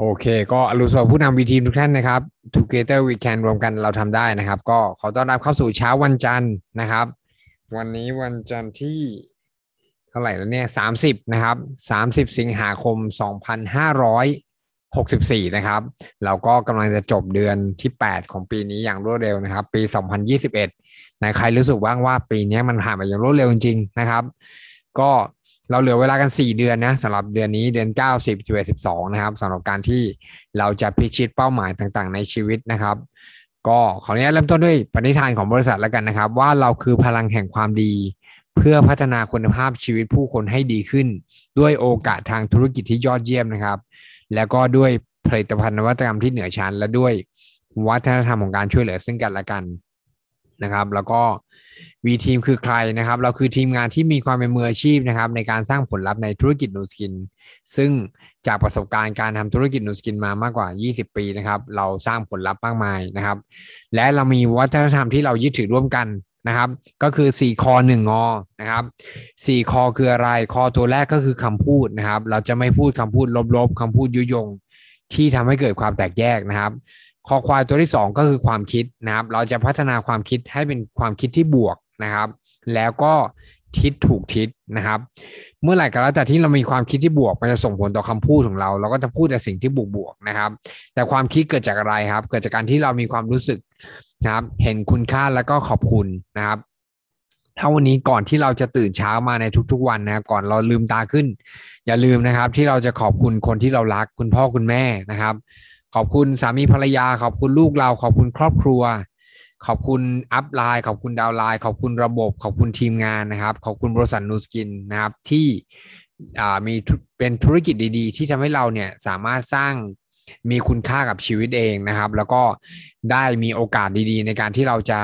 โอเค ก็อรุณสวัสดิ์ผู้นำวีทีมทุกท่านนะครับ Together we can รวมกันเราทำได้นะครับ ก็ขอต้อนรับเข้าสู่เช้าวันจันทร์นะครับ วันนี้วันจันทร์ที่เท่าไหร่แล้วเนี่ยสามสิบนะครับสามสิบสิงหาคมสองพันห้าร้อยหกสิบสี่นะครับ เราก็กำลังจะจบเดือนที่แปดของปีนี้อย่างรวดเร็วนะครับ ปีสองพันยี่สิบเอ็ดในใครรู้สึกบ้างว่าปีนี้มันผ่านไปอย่างรวดเร็วจริงๆนะครับ ก็ เราเหลือเวลากัน4เดือนนะสำหรับเดือนนี้เดือน9 10 11 12นะครับสำหรับการที่เราจะพิชิตเป้าหมายต่างๆ ในชีวิตนะครับ ก็ขออนุญาตเริ่มต้นด้วยปณิธานของบริษัทแล้วกันนะครับ ว่าเราคือพลังแห่งความดี เพื่อพัฒนาคุณภาพชีวิตผู้คนให้ดีขึ้น ด้วยโอกาสทางธุรกิจที่ยอดเยี่ยมนะครับ แล้วก็ด้วยผลิตภัณฑ์นวัตกรรมที่เหนือชั้นและด้วยวัฒนธรรมของการช่วยเหลือซึ่งกันและกัน นะครับ แล้วก็วีทีมคือใครนะครับ เราคือทีมงานที่มีความเป็นมืออาชีพนะครับ ในการสร้างผลลัพธ์ในธุรกิจนูสกิน ซึ่งจากประสบการณ์การทำธุรกิจนูสกินมามากกว่า 20 ปีนะครับ เราสร้างผลลัพธ์มากมายนะครับ และเรามีวัฒนธรรมที่เรายึดถือร่วมกันนะครับ ก็คือ 4 คอ1งอนะครับ 4 คอคืออะไร คอตัวแรกก็คือคำพูดนะครับ เราจะไม่พูดคำพูดลบๆคำพูดยุยง ที่ทำให้เกิดความแตกแยกนะครับ คอควายตัวที่ 2 ก็คือความคิดนะครับ เราจะพัฒนาความคิดให้เป็นความคิดที่บวกนะครับ แล้วก็ทิศถูกทิศนะครับ เมื่อไหร่ก็แล้วแต่ที่เรามีความคิดที่บวกมันจะส่งผลต่อคำพูดของเรา เราก็จะพูดแต่สิ่งที่บวกบวกนะครับ แต่ความคิดเกิดจากอะไรครับ เกิดจากการที่เรามีความรู้สึกนะครับ เห็นคุณค่าแล้วก็ขอบคุณนะครับถ้าวันนี้ก่อนที่เราจะตื่นเช้ามาในทุกๆวันนะครับก่อนเราลืมตาขึ้น อย่าลืมนะครับที่เราจะขอบคุณคนที่เรารักคุณพ่อคุณแม่นะครับ ขอบคุณสามีภรรยา ขอบคุณลูกเรา ขอบคุณครอบครัว ขอบคุณอัพไลน์ ขอบคุณดาวไลน์ ขอบคุณระบบ ขอบคุณทีมงานนะครับ ขอบคุณบริษัทนูสกินนะครับที่มีเป็นธุรกิจดีๆ ที่ทำให้เราเนี่ยสามารถสร้างมีคุณค่ากับชีวิตเองนะครับ แล้วก็ได้มีโอกาสดีๆ ในการที่เราจะ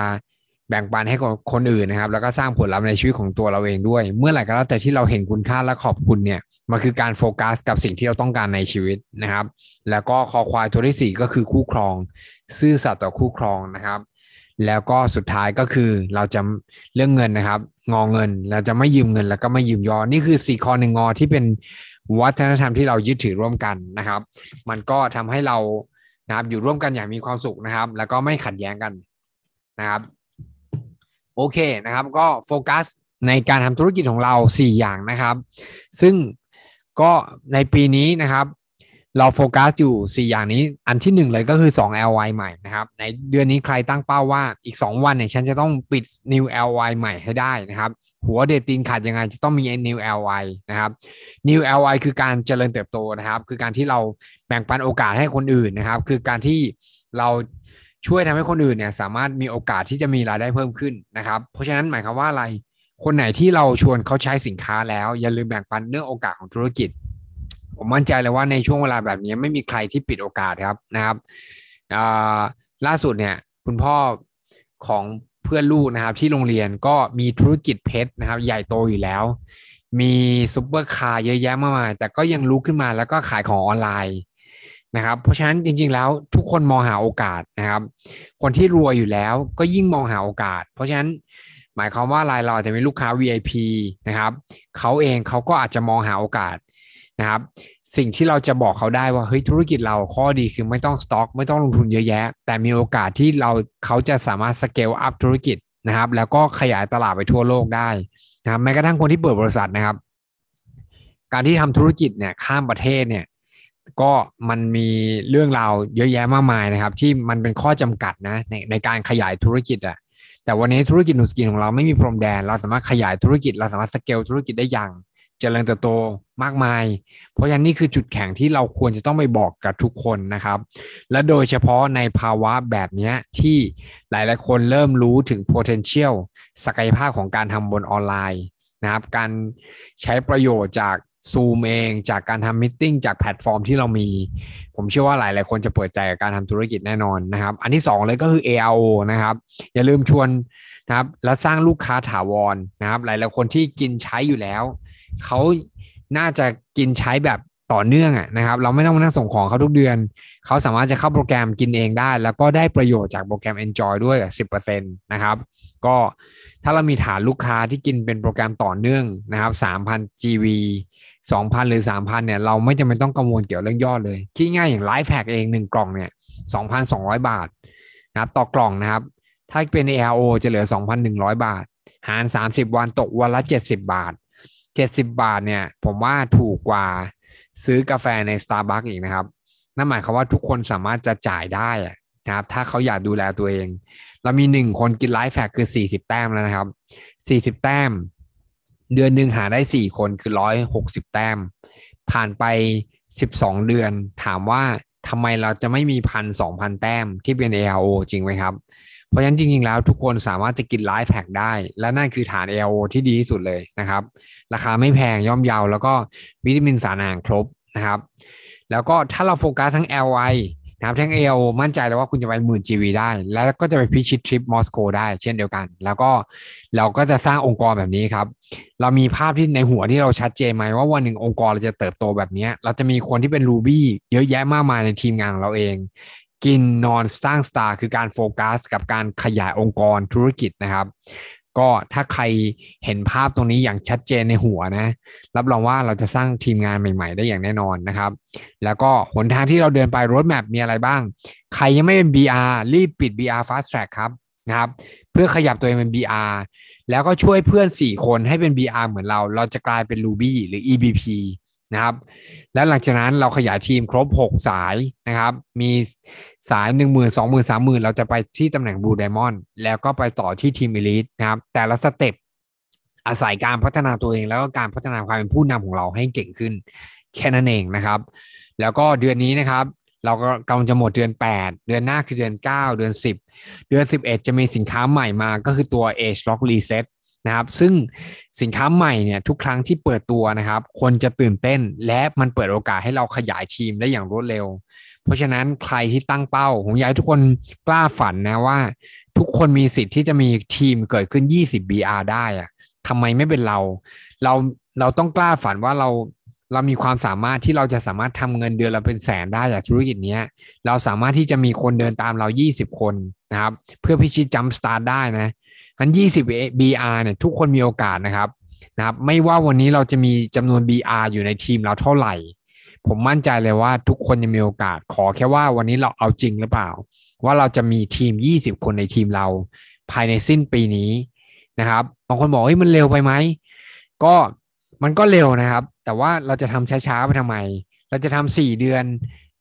บ่งปันให้คนอื่นนะครับ แล้วก็สร้างผลลัพธ์ในชีวิตของตัวเราเองด้วย เมื่อไหร่ก็แล้วแต่ที่เราเห็นคุณค่าและขอบคุณเนี่ยมันคือการโฟกัสกับสิ่งที่เราต้องการในชีวิตนะครับ แล้วก็คอควายตัวที่สี่ก็คือคู่ครอง ซื่อสัตย์ต่อคู่ครองนะครับ แล้วก็สุดท้ายก็คือเราจะเรื่องเงินนะครับ งอเงินเราจะไม่ยืมเงินแล้วก็ไม่ยืมยอนี่คือสี่ข้อหนึ่งงอที่เป็นวัฒนธรรมที่เรายึดถือร่วมกันนะครับ มันก็ทำให้เรานะครับอยู่ร่วมกันอย่างมีความสุขนะครับ แล้วก็ไม่ขัดแย้งกันนะครับ โอเคนะครับก็โฟกัสในการทำธุรกิจของเรา 4 อย่างนะครับ ซึ่งก็ในปีนี้นะครับเราโฟกัสอยู่ 4 อย่างนี้อันที่ 1 เลยก็คือ 2 LY ใหม่นะครับ ในเดือนนี้ใครตั้งเป้าว่าอีก 2 วันเนี่ยฉันจะต้องปิด New LY ใหม่ให้ได้นะครับ หัวเดตีนขาดยังไงจะต้องมี New LY นะครับ New LY คือการเจริญเติบโตนะครับ คือการที่เราแบ่งปันโอกาสให้คนอื่นนะครับ คือการที่เรา ช่วยทำให้คนอื่นเนี่ยสามารถมีโอกาสที่จะมีรายได้เพิ่มขึ้นนะครับ เพราะฉะนั้นหมายความว่าอะไร คนไหนที่เราชวนเขาใช้สินค้าแล้วอย่าลืมแบ่งปันเรื่องโอกาสของธุรกิจ ผมมั่นใจเลยว่าในช่วงเวลาแบบนี้ไม่มีใครที่ปิดโอกาสครับนะครับล่าสุดเนี่ยคุณพ่อของเพื่อนลูกนะครับที่โรงเรียนก็มีธุรกิจเพชรนะครับ ใหญ่โตอยู่แล้ว มีซุปเปอร์คาร์เยอะแยะมากมายแต่ก็ยังลุกขึ้นมาแล้วก็ขายของออนไลน์ นะครับ เพราะฉะนั้นจริง ๆ แล้วทุกคนมองหาโอกาสนะครับ คนที่รวยอยู่แล้วก็ยิ่งมองหาโอกาส เพราะฉะนั้นหมายความว่ารายเราจะเป็นลูกค้า VIP นะครับเขาเองเขาก็อาจจะมองหาโอกาสนะครับ สิ่งที่เราจะบอกเขาได้ว่าเฮ้ยธุรกิจเราข้อดีคือไม่ต้องสต็อก ไม่ต้องลงทุนเยอะแยะ แต่มีโอกาสที่เราเขาจะสามารถสเกลอัพธุรกิจนะครับ แล้วก็ขยายตลาดไปทั่วโลกได้นะครับแม้กระทั่งคนที่เปิดบริษัทนะครับ การที่ทำธุรกิจเนี่ยข้ามประเทศเนี่ย ก็มันมีเรื่องราวเยอะแยะมากมายนะครับ ที่มันเป็นข้อจำกัดนะในในการขยายธุรกิจอะแต่วันนี้ธุรกิจนูสกินของเราไม่มีพรมแดน เราสามารถขยายธุรกิจ เราสามารถสเกลธุรกิจได้อย่างเจริญเติบโตมากมาย เพราะฉะนั้นนี่คือจุดแข็งที่เราควรจะต้องไปบอกกับทุกคนนะครับ และโดยเฉพาะในภาวะแบบนี้ที่หลายๆคนเริ่มรู้ถึง potential ศักยภาพของการทำบนออนไลน์นะครับ การใช้ประโยชน์จาก ซูมเองจากการทำมิ팅จากแพลตฟอร์มที่เรามี ผมเชื่อว่าหลายหลายคนจะเปิดใจกับการทำธุรกิจแน่นอนนะครับ อันที่ 2 เลยก็คือ ARO นะครับ อย่าลืมชวนนะครับและสร้างลูกค้าถาวรนะครับ หลายหลายคนที่กินใช้อยู่แล้ว เขาน่าจะกินใช้แบบ ต่อเนื่องอะนะครับ เราไม่ต้องมานั่งส่งของเขาทุกเดือน เขาสามารถจะเข้าโปรแกรมกินเองได้ แล้วก็ได้ประโยชน์จากโปรแกรม Enjoy ด้วย 10%นะครับ ก็ถ้าเรามีฐานลูกค้าที่กินเป็นโปรแกรมต่อเนื่องนะครับ 3,000 GV 2,000 หรือ 3,000 เนี่ย เราไม่จำเป็นต้องกังวลเกี่ยวเรื่องยอดเลยคิดง่ายอย่างไลฟ์แพ็กเอง 1 กล่องเนี่ย 2,200 บาทนะครับต่อกล่องนะครับ ถ้าเป็น ARO จะเหลือ 2,100 บาท หาร 30 วันตกวันละ 70 บาท 70 บาทเนี่ย ผมว่าถูกกว่า ซื้อกาแฟใน Starbucks อีกนะครับ นั่นหมายความว่าทุกคนสามารถจะจ่ายได้นะครับถ้าเขาอยากดูแลตัวเอง เรามีหนึ่งคนกินไลฟ์แฟกคือ40แต้มแล้วนะครับ40แต้ม เดือนหนึ่งหาได้4คนคือ160แต้ม ผ่านไป12เดือน ถามว่าทำไมเราจะไม่มีพันสองพันแต้มที่เป็น ARO จริงไหมครับ เพราะฉะนั้นจริงๆแล้วทุกคนสามารถจะกินไลฟ์แพ็กได้ และนั่นคือฐาน ARO ที่ดีที่สุดเลยนะครับ ราคาไม่แพงย่อมเยาแล้วก็วิตามินสารอาหารครบนะครับ แล้วก็ถ้าเราโฟกัสทั้ง LI นะครับทั้ง AO มั่นใจแล้วว่าคุณจะไปหมื่น GV ได้ แล้วก็จะไปพิชิตทริปมอสโกได้เช่นเดียวกัน แล้วก็เราก็จะสร้างองค์กรแบบนี้ครับ เรามีภาพที่ในหัวที่เราชัดเจนไหมว่าวันหนึ่งองค์กรเราจะเติบโตแบบนี้ เราจะมีคนที่เป็น Ruby เยอะแยะมากมายในทีมงานของเราเอง กินนอนสร้างสตาร์คือการโฟกัส กับการขยายองค์กรธุรกิจนะครับ ก็ถ้าใครเห็นภาพตรงนี้อย่างชัดเจนในหัวนะ รับรองว่าเราจะสร้างทีมงานใหม่ๆ ได้อย่างแน่นอนนะครับ แล้วก็หนทางที่เราเดินไปรถแมพมีอะไรบ้าง ใครยังไม่เป็น BR รีบปิด BR Fast Track ครับนะครับ เพื่อขยับตัวเองเป็น BR แล้วก็ช่วยเพื่อน 4 คนให้เป็น BR เหมือนเรา เราจะกลายเป็น Ruby หรือ EBP นะครับ แล้วหลังจากนั้นเราขยายทีมครบ 6 สายนะครับ มีสาย 1 0 0 0 0 2 0 0 0 0 3 0,000 เราจะไปที่ตำแหน่ง Blue Diamond แล้วก็ไปต่อที่ทีม Elite นะครับ แต่ละสเต็ปอาศัยการพัฒนาตัวเองแล้วก็การพัฒนาความเป็นผู้นำของเราให้เก่งขึ้น แค่นั้นเองนะครับ แล้วก็เดือนนี้นะครับเราก็กำลังจะหมดเดือน 8 เดือนหน้าคือเดือน 9 เดือน 10 เดือน 11 จะมีสินค้าใหม่มาก็คือตัว Age Lock Reset นะครับ ซึ่งสินค้าใหม่เนี่ยทุกครั้งที่เปิดตัวนะครับ คนจะตื่นเต้นและมันเปิดโอกาสให้เราขยายทีมได้อย่างรวดเร็ว เพราะฉะนั้นใครที่ตั้งเป้าผมอยากให้ทุกคนกล้าฝันนะว่า ทุกคนมีสิทธิ์ที่จะมีทีมเกิดขึ้น 20 BR ได้อะทำไมไม่เป็นเรา เราเราต้องกล้าฝันว่าเราเรามีความสามารถที่เราจะสามารถทำเงินเดือนเราเป็นแสนได้จากธุรกิจนี้เราสามารถที่จะมีคนเดินตามเรา 20 คน นะครับ เพื่อพิชิตจัมสตาร์ได้นะทั้น20 BR เนี่ยทุกคนมีโอกาสนะครับนะครับไม่ว่าวันนี้เราจะมีจำนวน BR อยู่ในทีมเราเท่าไหร่ ผมมั่นใจเลยว่าทุกคนจะมีโอกาสขอแค่ว่าวันนี้เราเอาจริงหรือเปล่า ว่าเราจะมีทีม 20 คนในทีมเรา ภายในสิ้นปีนี้นะครับบางคนบอกเฮ้ยมันเร็วไปไหมก็มันก็เร็วนะครับ แต่ว่าเราจะทำช้าๆไปทำไม เราจะทำสี่เดือน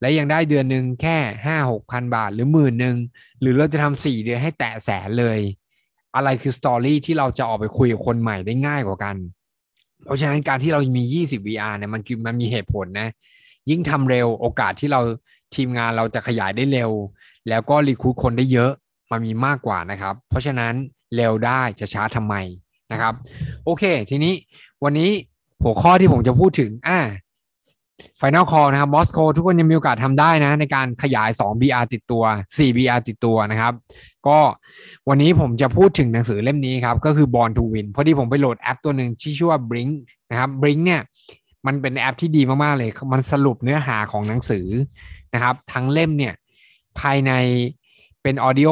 และยังได้เดือนหนึ่งแค่ห้าหกพันบาทหรือหมื่นหนึ่งหรือเราจะทำสี่เดือนให้แตะแสนเลย อะไรคือสตอรี่ที่เราจะออกไปคุยกับคนใหม่ได้ง่ายกว่ากัน เพราะฉะนั้นการที่เรามี 20 VR เนี่ยมันมันมีเหตุผลนะ ยิ่งทำเร็วโอกาสที่เราทีมงานเราจะขยายได้เร็ว แล้วก็รีคูดคนได้เยอะมันมีมากกว่านะครับ เพราะฉะนั้นเร็วได้จะช้าทำไมนะครับ โอเค ทีนี้วันนี้หัวข้อที่ผมจะพูดถึงอ่า Final Call นะครับมอสโกทุกคนยังมีโอกาสทำได้นะ ในการขยาย 2 BR ติดตัว 4 BR ติดตัวนะครับ ก็วันนี้ผมจะพูดถึงหนังสือเล่มนี้ครับ ก็คือ Born to Win พอดีผมไปโหลดแอปตัวหนึ่งที่ชื่อว่า Blinkist นะครับ Brink เนี่ยมันเป็นแอปที่ดีมากๆเลย มันสรุปเนื้อหาของหนังสือนะครับ ทั้งเล่มเนี่ยภายในเป็น audio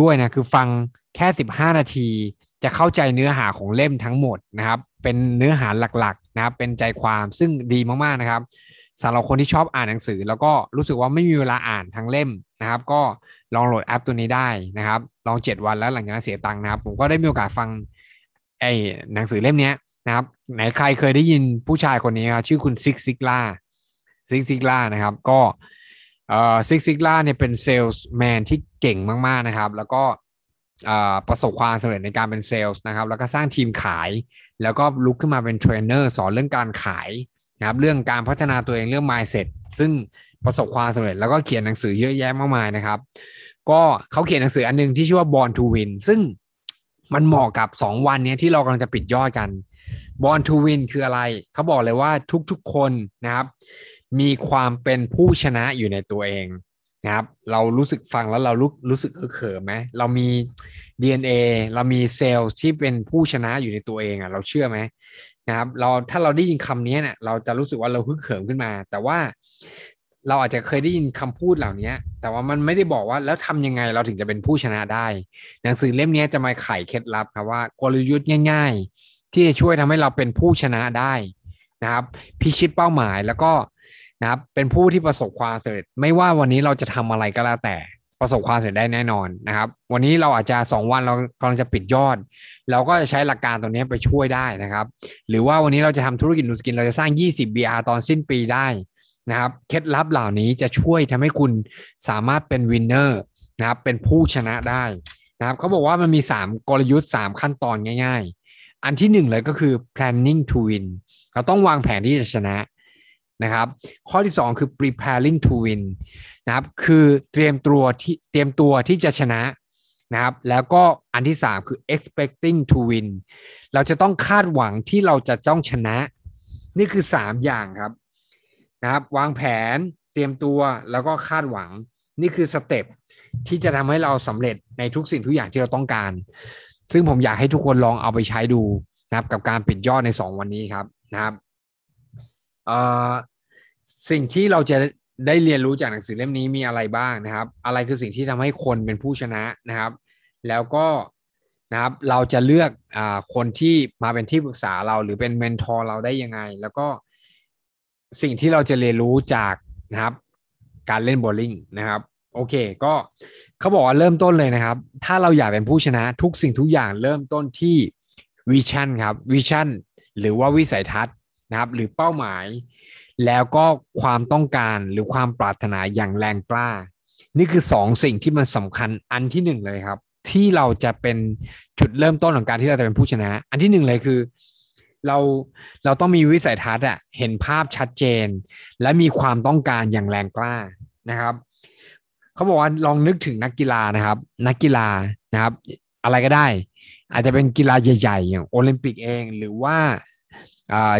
ด้วยนะ คือฟังแค่ 15 นาที จะเข้าใจเนื้อหาของเล่มทั้งหมดนะครับ เป็นเนื้อหาหลักๆ นะครับเป็นใจความซึ่งดีมากๆนะครับสำหรับคนที่ชอบอ่านหนังสือ แล้วก็รู้สึกว่าไม่มีเวลาอ่านทั้งเล่มนะครับ ก็ลองโหลดแอปตัวนี้ได้นะครับลองเจ็ดวันแล้วหลังจากนั้นเสียตังค์นะครับผมก็ได้มีโอกาสฟังไอ้หนังสือเล่มนี้นะครับไหนใครเคยได้ยินผู้ชายคนนี้ครับชื่อคุณ Zig Ziglar Zig Ziglar นะครับก็เอ่อ Zig Ziglar เนี่ยเป็นเซลส์แมนที่เก่งมากๆนะครับ แล้วก็ ประสบความสำเร็จในการเป็นเซลล์นะครับ แล้วก็สร้างทีมขาย แล้วก็ลุกขึ้นมาเป็นเทรนเนอร์สอนเรื่องการขายนะครับเรื่องการพัฒนาตัวเองเรื่อง mindset ซึ่งประสบความสำเร็จแล้วก็เขียนหนังสือเยอะแยะมากมายนะครับ ก็เขาเขียนหนังสืออันนึงที่ชื่อว่า Born to Win ซึ่งมันเหมาะกับ 2 วันนี้ที่เรากำลังจะปิดยอดกัน Born to Win คืออะไร เขาบอกเลยว่าทุกๆคนนะครับ มีความเป็นผู้ชนะอยู่ในตัวเอง นะครับ เรารู้สึกฟังแล้วเรารู้รู้สึกเขิมไหมเรามี DNA เรามีเซลล์ที่เป็นผู้ชนะอยู่ในตัวเองอะ เราเชื่อไหมนะครับเราถ้าเราได้ยินคำนี้เนี่ยเราจะรู้สึกว่าเราฮึกเหิมขึ้นมา แต่ว่าเราอาจจะเคยได้ยินคำพูดเหล่านี้แต่ว่ามันไม่ได้บอกว่าแล้วทำยังไงเราถึงจะเป็นผู้ชนะได้ หนังสือเล่มนี้จะมาไขเคล็ดลับครับว่ากลยุทธ์ง่าย ๆ ที่จะช่วยทำให้เราเป็นผู้ชนะได้นะครับ พิชิตเป้าหมายแล้วก็ นะครับเป็นผู้ที่ประสบความสำเร็จ ไม่ว่าวันนี้เราจะทำอะไรก็แล้วแต่ประสบความสำเร็จได้แน่นอนนะครับ วันนี้เราอาจจะ 2 วันเรากำลังจะปิดยอด เราก็จะใช้หลักการตัวนี้ไปช่วยได้นะครับ หรือว่าวันนี้เราจะทำธุรกิจ Nu Skin เราจะสร้าง 20 BR ตอนสิ้นปีได้นะครับเคล็ดลับเหล่านี้จะช่วยทำให้คุณสามารถเป็น winner นะครับเป็นผู้ชนะได้นะครับเขาบอกว่ามันมี 3 กลยุทธ์ 3 ขั้นตอนง่าย ๆ อันที่ 1 เลยก็คือ planning to win เราต้องวางแผนที่จะชนะ นะครับ ข้อที่ 2 คือ preparing to win นะครับ คือเตรียมตัวที่เตรียมตัวที่จะชนะนะครับ แล้วก็อันที่ 3 คือ expecting to win เราจะต้องคาดหวังที่เราจะต้องชนะ นี่คือ 3 อย่างครับนะครับ วางแผนเตรียมตัวแล้วก็คาดหวังนี่คือสเต็ปที่จะทำให้เราสำเร็จในทุกสิ่งทุกอย่างที่เราต้องการ ซึ่งผมอยากให้ทุกคนลองเอาไปใช้ดูนะครับ กับการปิดยอดใน 2 วันนี้ครับนะครับ สิ่งที่เราจะได้เรียนรู้จากหนังสือเล่มนี้มีอะไรบ้างนะครับ อะไรคือสิ่งที่ทำให้คนเป็นผู้ชนะนะครับ แล้วก็นะครับเราจะเลือกคนที่มาเป็นที่ปรึกษาเราหรือเป็น mentor เราได้ยังไง แล้วก็สิ่งที่เราจะเรียนรู้จากนะครับ การเล่นโบลิ่งนะครับ โอเค ก็เขาบอกว่าเริ่มต้นเลยนะครับ ถ้าเราอยากเป็นผู้ชนะทุกสิ่งทุกอย่างเริ่มต้นที่ vision ครับ visionหรือว่าวิสัยทัศน์นะครับ หรือเป้าหมาย แล้วก็ความต้องการหรือความปรารถนาอย่างแรงกล้า นี่คือสองสิ่งที่มันสำคัญอันที่หนึ่งเลยครับ ที่เราจะเป็นจุดเริ่มต้นของการที่เราจะเป็นผู้ชนะ อันที่หนึ่งเลยคือเราเราต้องมีวิสัยทัศน์อะเห็นภาพชัดเจน และมีความต้องการอย่างแรงกล้านะครับเขาบอกว่าลองนึกถึงนักกีฬานะครับ นักกีฬานะครับ อะไรก็ได้ อาจจะเป็นกีฬาใหญ่ๆอย่างโอลิมปิกเอง หรือว่า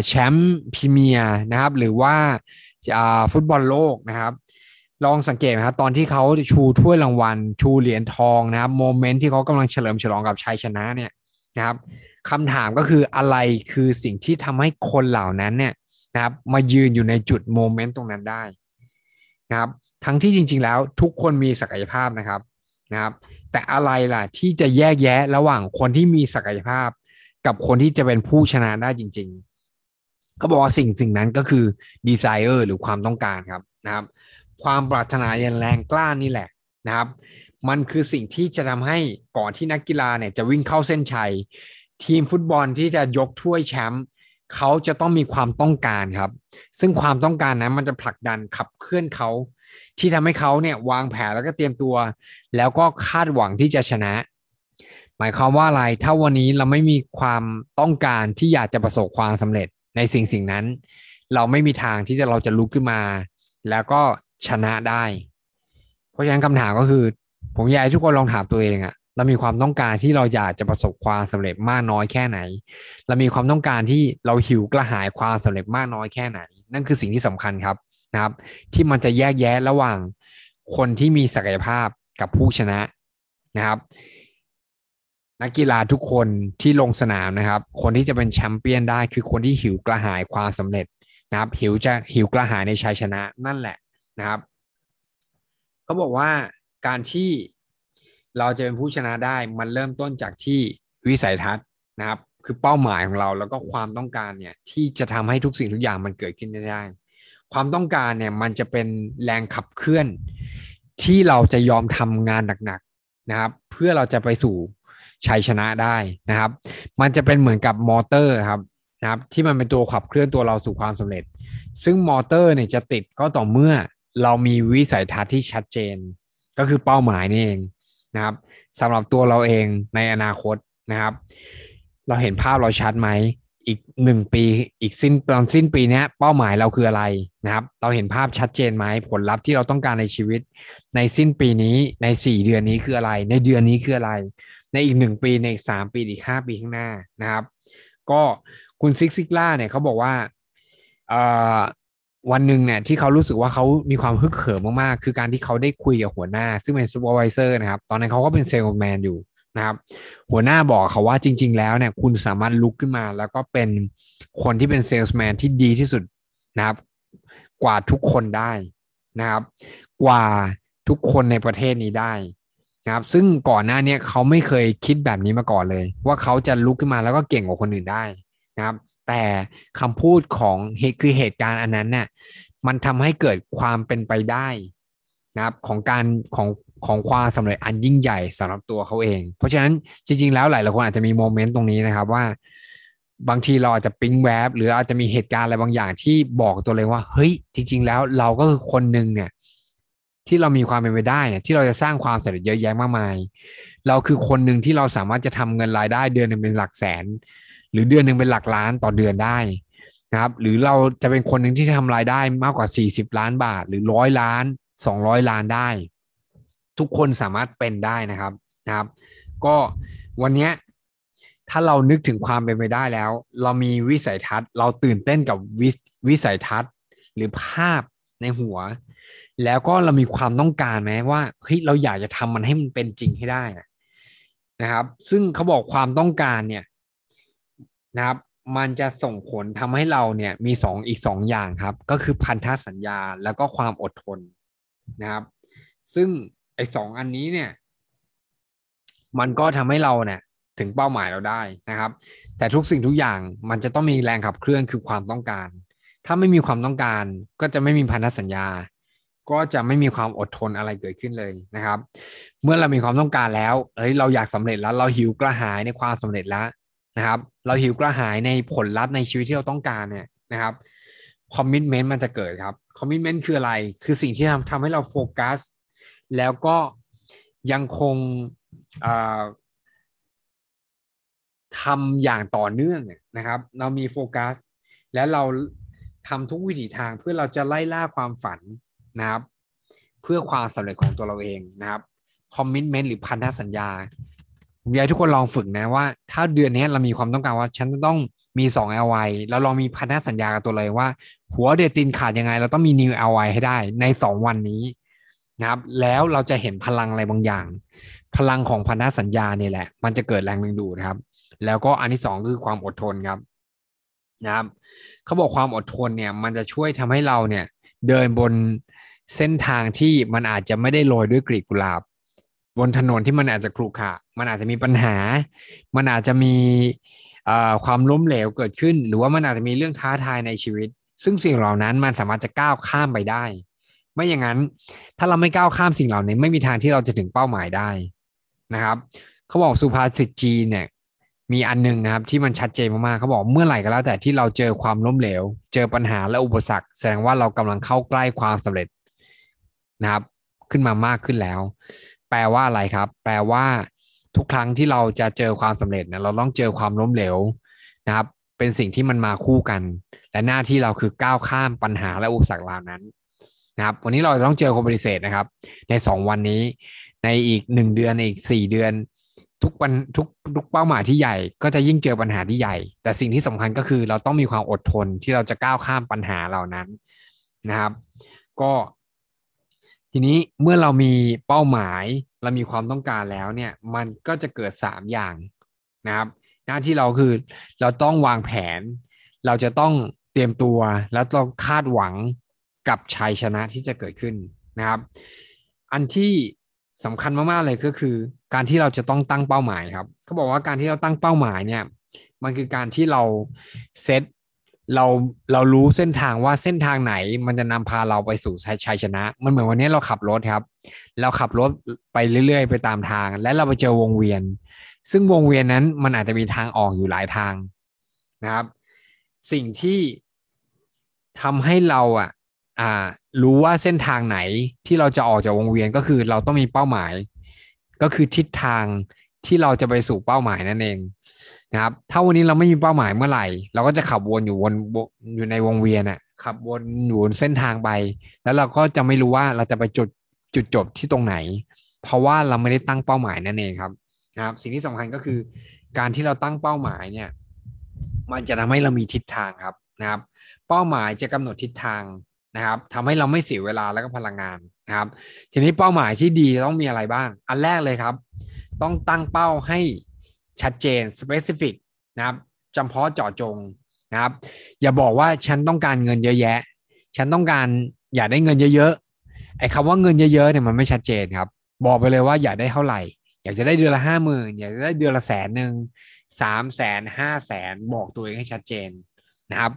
แชมป์พรีเมียร์นะครับ หรือว่าฟุตบอลโลกนะครับ ลองสังเกตนะครับ ตอนที่เขาชูถ้วยรางวัล ชูเหรียญทองนะครับโมเมนต์ที่เขากำลังเฉลิมฉลองกับชัยชนะเนี่ยนะครับคำถามก็คืออะไรคือสิ่งที่ทำให้คนเหล่านั้นเนี่ยนะครับ มายืนอยู่ในจุดโมเมนต์ตรงนั้นได้นะครับทั้งที่จริง ๆ แล้วทุกคนมีศักยภาพนะครับนะครับ แต่อะไรล่ะที่จะแยกแยะระหว่างคนที่มีศักยภาพ กับคนที่จะเป็นผู้ชนะได้จริง ๆ เขาบอกว่าสิ่งสิ่งนั้นก็คือดีไซเออร์หรือความต้องการครับนะครับ ความปรารถนาอย่างแรงกล้านี่แหละนะครับ มันคือสิ่งที่จะทำให้ก่อนที่นักกีฬาเนี่ยจะวิ่งเข้าเส้นชัย ทีมฟุตบอลที่จะยกถ้วยแชมป์เขาจะต้องมีความต้องการครับ ซึ่งความต้องการนั้นมันจะผลักดันขับเคลื่อนเขา ที่ทำให้เขาเนี่ยวางแผนแล้วก็เตรียมตัว แล้วก็คาดหวังที่จะชนะ หมายความว่าอะไรถ้าวันนี้เราไม่มีความต้องการที่อยากจะประสบความสำเร็จ ในสิ่งสิ่งนั้น เราไม่มีทางที่จะเราจะลุกขึ้นมา แล้วก็ชนะได้ เพราะฉะนั้นคำถามก็คือ ผมอยากให้ทุกคนลองถามตัวเองอะเรามีความต้องการที่เราอยากจะประสบความสำเร็จมากน้อยแค่ไหน เรามีความต้องการที่เราหิวกระหายความสำเร็จมากน้อยแค่ไหน นั่นคือสิ่งที่สำคัญครับนะครับ ที่มันจะแยกแยะระหว่างคนที่มีศักยภาพกับผู้ชนะนะครับ นักกีฬาทุกคนที่ลงสนามนะครับ คนที่จะเป็นแชมปเปี้ยนได้คือคนที่หิวกระหายความสำเร็จนะครับ หิวจะหิวกระหายในชัยชนะนั่นแหละนะครับเขาบอกว่าการที่เราจะเป็นผู้ชนะได้มันเริ่มต้นจากที่วิสัยทัศน์นะครับ คือเป้าหมายของเราแล้วก็ความต้องการเนี่ยที่จะทำให้ทุกสิ่งทุกอย่างมันเกิดขึ้นได้ ความต้องการเนี่ยมันจะเป็นแรงขับเคลื่อน ที่เราจะยอมทำงานหนักๆนะครับ เพื่อเราจะไปสู่ ชัยชนะได้นะครับ มันจะเป็นเหมือนกับมอเตอร์ครับนะครับที่มันเป็นตัวขับเคลื่อนตัวเราสู่ความสำเร็จ ซึ่งมอเตอร์เนี่ยจะติดก็ต่อเมื่อเรามีวิสัยทัศน์ที่ชัดเจน ก็คือเป้าหมายนี่เองนะครับสำหรับตัวเราเองในอนาคตนะครับ เราเห็นภาพเราชัดไหมอีกหนึ่งปีอีกสิ้นตอนสิ้นปีนี้เป้าหมายเราคืออะไรนะครับ เราเห็นภาพชัดเจนไหมผลลัพธ์ที่เราต้องการในชีวิต ในสิ้นปีนี้ในสี่เดือนนี้คืออะไร ในเดือนนี้คืออะไร ในอีกหนึ่งปีในสามปีอีกห้าปีข้างหน้านะครับ ก็คุณซิกซิกล่าเนี่ยเขาบอกว่าวันหนึ่งเนี่ยที่เขารู้สึกว่าเขามีความฮึกเหิมมากๆ คือการที่เขาได้คุยกับหัวหน้า ซึ่งเป็น supervisor นะครับ ตอนนั้นเขาก็เป็นเซลล์แมนอยู่นะครับ หัวหน้าบอกเขาว่าจริง ๆ แล้วเนี่ยคุณสามารถลุกขึ้นมา แล้วก็เป็นคนที่เป็นเซลส์แมนที่ดีที่สุดนะครับ กว่าทุกคนได้นะครับ กว่าทุกคนในประเทศนี้ได้ นะครับ ซึ่งก่อนหน้านี้เขาไม่เคยคิดแบบนี้มาก่อนเลย ว่าเขาจะลุกขึ้นมาแล้วก็เก่งกว่าคนอื่นได้นะครับ แต่คำพูดของเหตุคือเหตุการณ์อันนั้นเนี่ยมันทำให้เกิดความเป็นไปได้นะครับของการของของความสำเร็จอันยิ่งใหญ่สำหรับตัวเขาเอง เพราะฉะนั้นจริง ๆ แล้วหลายๆคนอาจจะมีโมเมนต์ตรงนี้นะครับว่า บางทีเราอาจจะปิ๊งแวบหรืออาจจะมีเหตุการณ์อะไรบางอย่างที่บอกตัวเองว่า เฮ้ยจริง ๆ แล้วเราก็คือคนหนึ่งเนี่ย ที่เรามีความเป็นไปได้เนี่ยที่เราจะสร้างความสำเร็จเยอะแยะมากมาย เราคือคนหนึ่งที่เราสามารถจะทำเงินรายได้เดือนหนึ่งเป็นหลักแสน หรือเดือนหนึ่งเป็นหลักล้านต่อเดือนได้นะครับ หรือเราจะเป็นคนหนึ่งที่ทำรายได้มากกว่า 40 ล้านบาท หรือร้อยล้าน 200 ล้านได้ ทุกคนสามารถเป็นได้นะครับนะครับ ก็วันนี้ถ้าเรานึกถึงความเป็นไปได้แล้ว เรามีวิสัยทัศน์ เราตื่นเต้นกับววิสัยทัศน์ หรือภาพในหัว แล้วก็เรามีความต้องการไหมว่าเฮ้ยเราอยากจะทำมันให้มันเป็นจริงให้ได้นะครับ ซึ่งเขาบอกความต้องการเนี่ยนะครับ มันจะส่งผลทำให้เราเนี่ยมีสองอีกสองอย่างครับ ก็คือพันธสัญญาแล้วก็ความอดทนนะครับ ซึ่งไอ้สองอันนี้เนี่ย มันก็ทำให้เราเนี่ยถึงเป้าหมายเราได้นะครับ แต่ทุกสิ่งทุกอย่างมันจะต้องมีแรงขับเคลื่อนคือความต้องการ ถ้าไม่มีความต้องการก็จะไม่มีพันธสัญญา ก็จะไม่มีความอดทนอะไรเกิดขึ้นเลยนะครับ เมื่อเรามีความต้องการแล้วเฮ้ยเราอยากสำเร็จแล้ว เราหิวกระหายในความสำเร็จแล้วนะครับ เราหิวกระหายในผลลัพธ์ในชีวิตที่เราต้องการเนี่ยนะครับคอมมิชเมนต์มันจะเกิดครับคอมมิชเมนต์คืออะไร คือสิ่งที่ทำทำให้เราโฟกัส แล้วก็ยังคงทำอย่างต่อเนื่องนะครับ เรามีโฟกัส และเราทำทุกวิถีทางเพื่อเราจะไล่ล่าความฝัน นะครับ เพื่อความสำเร็จของตัวเราเองนะครับคอมมิชเมนต์หรือพันธสัญญาผมอยากให้ทุกคนลองฝึกนะว่า ถ้าเดือนนี้เรามีความต้องการว่า ฉันต้องมี2 LY แล้วลองมีพันธสัญญากับตัวเลยว่า หัวเดตินขาดยังไง เราต้องมี New LY ให้ได้ใน 2 วันนี้นะครับ แล้วเราจะเห็นพลังอะไรบางอย่าง พลังของพันธสัญญาเนี่ยแหละ มันจะเกิดแรงดึงดูดนะครับ แล้วก็อันที่สองคือความอดทนครับนะครับเขาบอกความอดทนเนี่ย มันจะช่วยทำให้เราเนี่ย เดินบน เส้นทางที่มันอาจจะไม่ได้โรยด้วยกลีบกุหลาบ บนถนนที่มันอาจจะครุขระมันอาจจะมีปัญหา มันอาจจะมีความล้มเหลวเกิดขึ้น หรือว่ามันอาจจะมีเรื่องท้าทายในชีวิต ซึ่งสิ่งเหล่านั้นมันสามารถจะก้าวข้ามไปได้ ไม่อย่างนั้น ถ้าเราไม่ก้าวข้ามสิ่งเหล่านี้ไม่มีทางที่เราจะถึงเป้าหมายได้นะครับเขาบอกสุภาษิตจีนเนี่ยมีอันนึงนะครับที่มันชัดเจนมากๆเขาบอกเมื่อไหร่ก็แล้วแต่ที่เราเจอความล้มเหลว เจอปัญหาและอุปสรรค แสดงว่าเรากำลังเข้าใกล้ความสำเร็จ นะครับ ขึ้นมามากขึ้นแล้ว แปลว่าอะไรครับ แปลว่าทุกครั้งที่เราจะเจอความสำเร็จเนี่ยเราต้องเจอความล้มเหลวนะครับ เป็นสิ่งที่มันมาคู่กัน และหน้าที่เราคือก้าวข้ามปัญหาและอุปสรรคเหล่านั้นนะครับ วันนี้เราจะต้องเจอคนปฏิเสธนะครับ ในสองวันนี้ในอีกหนึ่งเดือนอีกสี่เดือน ทุกปัญทุกทุกเป้าหมายที่ใหญ่ ก็จะยิ่งเจอปัญหาที่ใหญ่ แต่สิ่งที่สำคัญก็คือเราต้องมีความอดทนที่เราจะก้าวข้ามปัญหาเหล่านั้นนะครับ ก็ ทีนี้เมื่อเรามีเป้าหมายเรามีความต้องการแล้วเนี่ยมันก็จะเกิดสามอย่างนะครับ หน้าที่เราคือเราต้องวางแผน เราจะต้องเตรียมตัวแล้วต้องคาดหวังกับชัยชนะที่จะเกิดขึ้นนะครับ อันที่สำคัญมากๆเลยก็คือ การที่เราจะต้องตั้งเป้าหมายครับเขาบอกว่าการที่เราตั้งเป้าหมายเนี่ยมันคือการที่เราเซต เราเรารู้เส้นทางว่าเส้นทางไหนมันจะนำพาเราไปสู่ชัยชนะ มันเหมือนวันนี้เราขับรถครับ เราขับรถไปเรื่อยๆ ไปตามทาง และเราไปเจอวงเวียน ซึ่งวงเวียนนั้นมันอาจจะมีทางออกอยู่หลายทางนะครับ สิ่งที่ทำให้เราอะอ่ารู้ว่าเส้นทางไหนที่เราจะออกจากวงเวียนก็คือเราต้องมีเป้าหมาย ก็คือทิศทาง ที่เราจะไปสู่เป้าหมายนั่นเองนะครับ ถ้าวันนี้เราไม่มีเป้าหมายเมื่อไหร่ เราก็จะขับวนอยู่วนอยู่ในวงเวียนอะขับวนอยู่เส้นทางไป แล้วเราก็จะไม่รู้ว่าเราจะไปจุดจุดจบที่ตรงไหน เพราะว่าเราไม่ได้ตั้งเป้าหมายนั่นเองครับนะครับ สิ่งที่สำคัญก็คือ การที่เราตั้งเป้าหมายเนี่ย มันจะทำให้เรามีทิศทางครับนะครับ เป้าหมายจะกำหนดทิศทางนะครับทำให้เราไม่เสียเวลาแล้วก็พลังงานนะครับ ทีนี้เป้าหมายที่ดีต้องมีอะไรบ้าง อันแรกเลยครับ ต้องตั้งเป้าให้ชัดเจน specific นะครับจำเพาะเจาะจงนะครับ อย่าบอกว่าฉันต้องการเงินเยอะแยะ ฉันต้องการอยากได้เงินเยอะๆไอ้คำว่าเงินเยอะๆเนี่ยมันไม่ชัดเจนครับ บอกไปเลยว่าอยากได้เท่าไหร่ อยากจะได้เดือนละห้าหมื่นอยากจะได้เดือนละแสนหนึ่งสามแสนห้าแสนบอกตัวเองให้ชัดเจนนะครับ